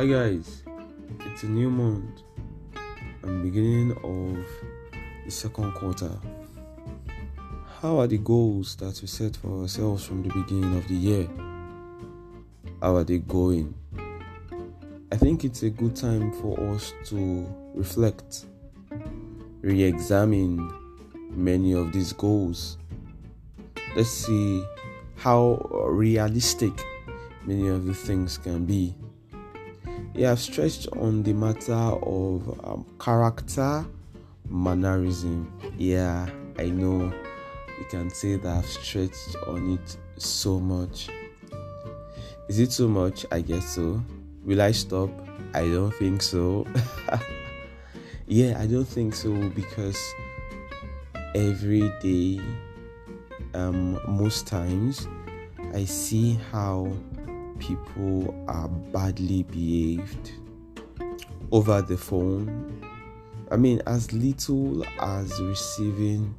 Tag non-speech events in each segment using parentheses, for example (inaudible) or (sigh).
Hi guys, it's a new month and beginning of the second quarter. How are the goals that we set for ourselves from the beginning of the year? How are they going? I think it's a good time for us to reflect, re examine many of these goals. Let's see how realistic many of the things can be. Yeah, I've stretched on the matter of um, character, mannerism. Yeah, I know you can say that I've stretched on it so much. Is it too much? I guess so. Will I stop? I don't think so. (laughs) yeah, I don't think so because every day, um, most times, I see how people are badly behaved over the phone. I mean, as little as receiving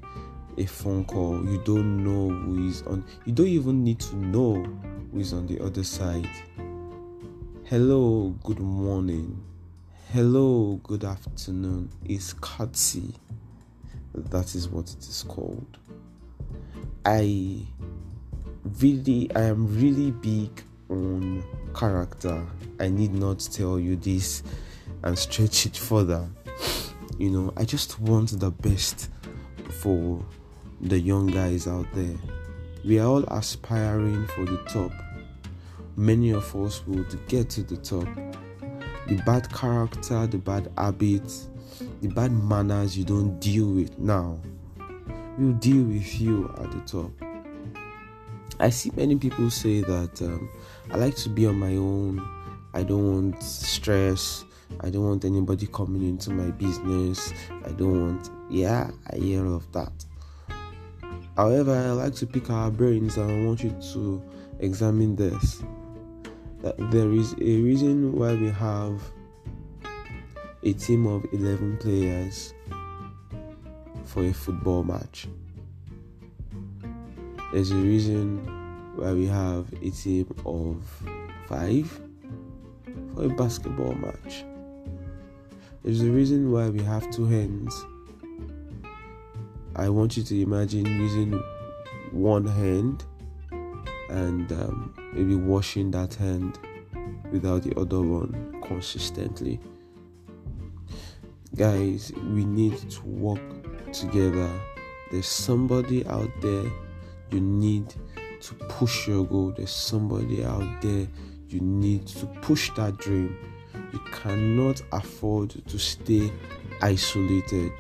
a phone call, you don't know who is on, you don't even need to know who is on the other side. Hello, good morning. Hello, good afternoon. It's courtesy. That is what it is called. I really, I am really big on character. I need not tell you this and stretch it further. You know, I just want the best for the young guys out there. We are all aspiring for the top. Many of us would get to the top. The bad character, the bad habits, the bad manners you don't deal with now will deal with you at the top. I see many people say that um, I like to be on my own. I don't want stress. I don't want anybody coming into my business. I don't want, yeah, I hear of that. However, I like to pick our brains and I want you to examine this. That there is a reason why we have a team of 11 players for a football match. There's a reason why we have a team of five for a basketball match. There's a reason why we have two hands. I want you to imagine using one hand and um, maybe washing that hand without the other one consistently. Guys, we need to work together. There's somebody out there you need to push your goal. There's somebody out there you need to push that dream. You cannot afford to stay isolated.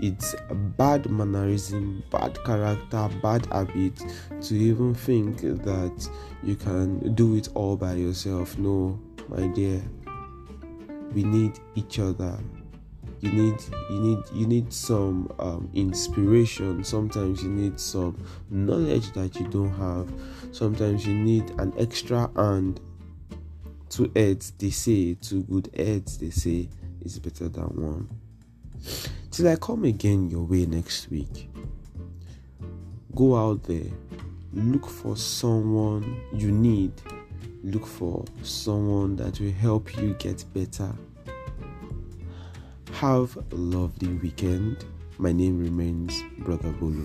It's a bad mannerism, bad character, bad habit to even think that you can do it all by yourself. No, my dear. We need each other you need you need you need some um, inspiration. Sometimes you need some knowledge that you don't have. Sometimes you need an extra hand two heads they say. Two good heads they say is better than one. Till i come again your way next week go out there look for someone you need. Look for someone that will help you get better have a lovely weekend. My name remains Brother Bolo.